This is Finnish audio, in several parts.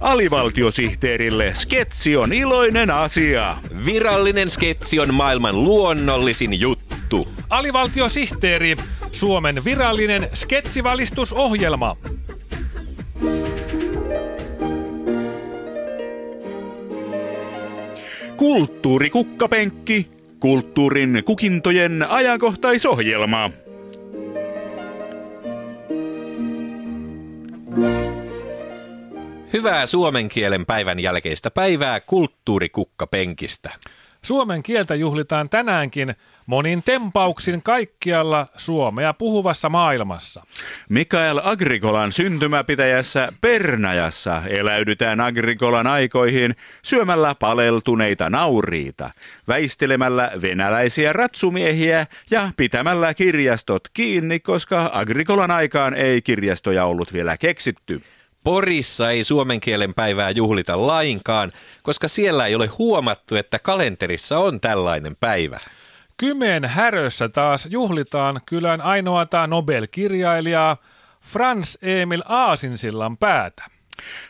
Alivaltiosihteerille sketsi on iloinen asia. Virallinen sketsi on maailman luonnollisin juttu. Alivaltiosihteeri, Suomen virallinen sketsivalistusohjelma. Kulttuurikukkapenkki, kulttuurin kukintojen ajankohtaisohjelma. Hyvää suomen kielen päivän jälkeistä päivää kulttuurikukkapenkistä. Suomen kieltä juhlitaan tänäänkin monin tempauksin kaikkialla Suomea puhuvassa maailmassa. Mikael Agrikolan syntymäpitäjässä Pernajassa eläydytään Agrikolan aikoihin syömällä paleltuneita nauriita, väistelemällä venäläisiä ratsumiehiä ja pitämällä kirjastot kiinni, koska Agrikolan aikaan ei kirjastoja ollut vielä keksitty. Porissa ei suomen kielen päivää juhlita lainkaan, koska siellä ei ole huomattu, että kalenterissa on tällainen päivä. Kymeen härössä taas juhlitaan kylän ainoata Nobel-kirjailijaa Frans Emil Aasinsillan päätä.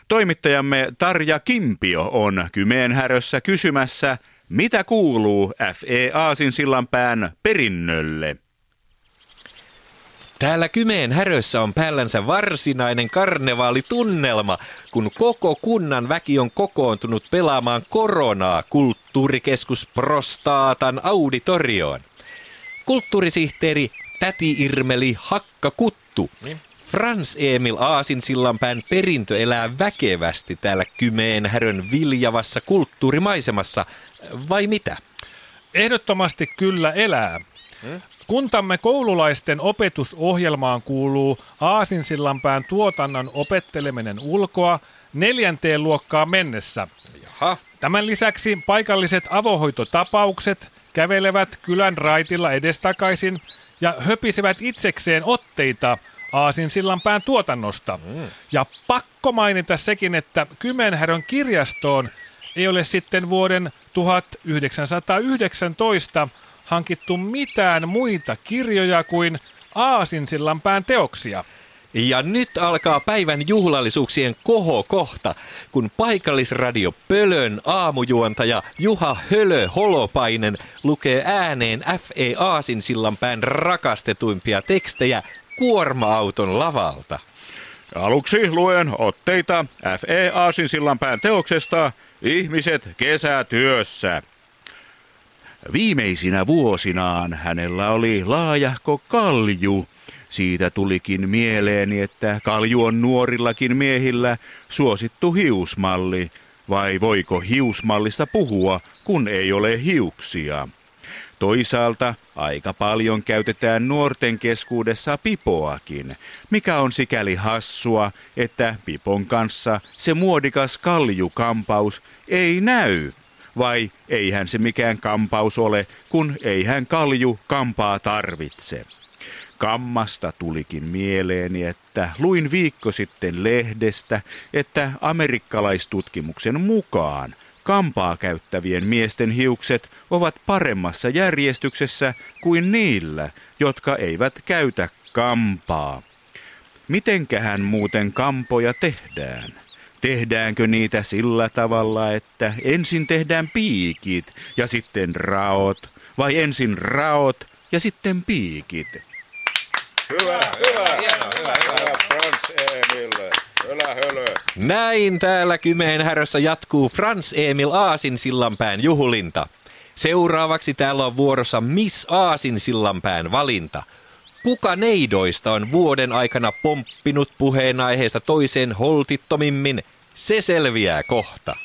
Toimittajamme Tarja Kimpio on Kymeen härössä kysymässä, mitä kuuluu F.E. Aasinsillanpään perinnölle. Täällä Kymeen härössä on päällänsä varsinainen karnevaalitunnelma, kun koko kunnan väki on kokoontunut pelaamaan koronaa kulttuurikeskus Prostaatan auditorioon. Kulttuurisihteeri Täti Irmeli Hakkakuttu. Niin. Frans Emil Aasinsillanpään perintö elää väkevästi täällä Kymeen härön viljavassa kulttuurimaisemassa, vai mitä? Ehdottomasti kyllä elää. Kuntamme koululaisten opetusohjelmaan kuuluu Aasinsillanpään tuotannon opetteleminen ulkoa neljänteen luokkaan mennessä. Jaha. Tämän lisäksi paikalliset avohoitotapaukset kävelevät kylän raitilla edestakaisin ja höpisevät itsekseen otteita Aasinsillanpään tuotannosta. Mm. Ja pakko mainita sekin, että Kymenhärön kirjastoon ei ole sitten vuoden 1919 hankittu mitään muita kirjoja kuin Aasinsillanpään teoksia. Ja nyt alkaa päivän juhlallisuuksien kohokohta, kun paikallisradio Pölön aamujuontaja Juha Hölö Holopainen lukee ääneen F.E. Aasinsillanpään rakastetuimpia tekstejä kuorma-auton lavalta. Aluksi luen otteita F.E. Aasinsillanpään teoksesta Ihmiset kesätyössä. Viimeisinä vuosinaan hänellä oli laajahko kalju. Siitä tulikin mieleeni, että kalju on nuorillakin miehillä suosittu hiusmalli. Vai voiko hiusmallista puhua, kun ei ole hiuksia? Toisaalta aika paljon käytetään nuorten keskuudessa pipoakin, mikä on sikäli hassua, että pipon kanssa se muodikas kaljukampaus ei näy vai eihän se mikään kampaus ole, kun eihän kalju kampaa tarvitse. Kammasta tulikin mieleeni, että luin viikko sitten lehdestä, että amerikkalaistutkimuksen mukaan kampaa käyttävien miesten hiukset ovat paremmassa järjestyksessä kuin niillä, jotka eivät käytä kampaa. Mitenkähän muuten kampoja tehdään? Tehdäänkö niitä sillä tavalla, että ensin tehdään piikit ja sitten raot, vai ensin raot ja sitten piikit? Hyvä, hyvä, hieno, hyvä, hyvä, hyvä. Frans Emil. Hölä, hölö. Näin täällä Kymeen härössä jatkuu Frans Emil Aasin sillanpään juhlinta. Seuraavaksi täällä on vuorossa Miss Aasin sillanpään valinta – Kuka neidoista on vuoden aikana pomppinut puheenaiheesta toiseen holtittomimmin, se selviää kohta.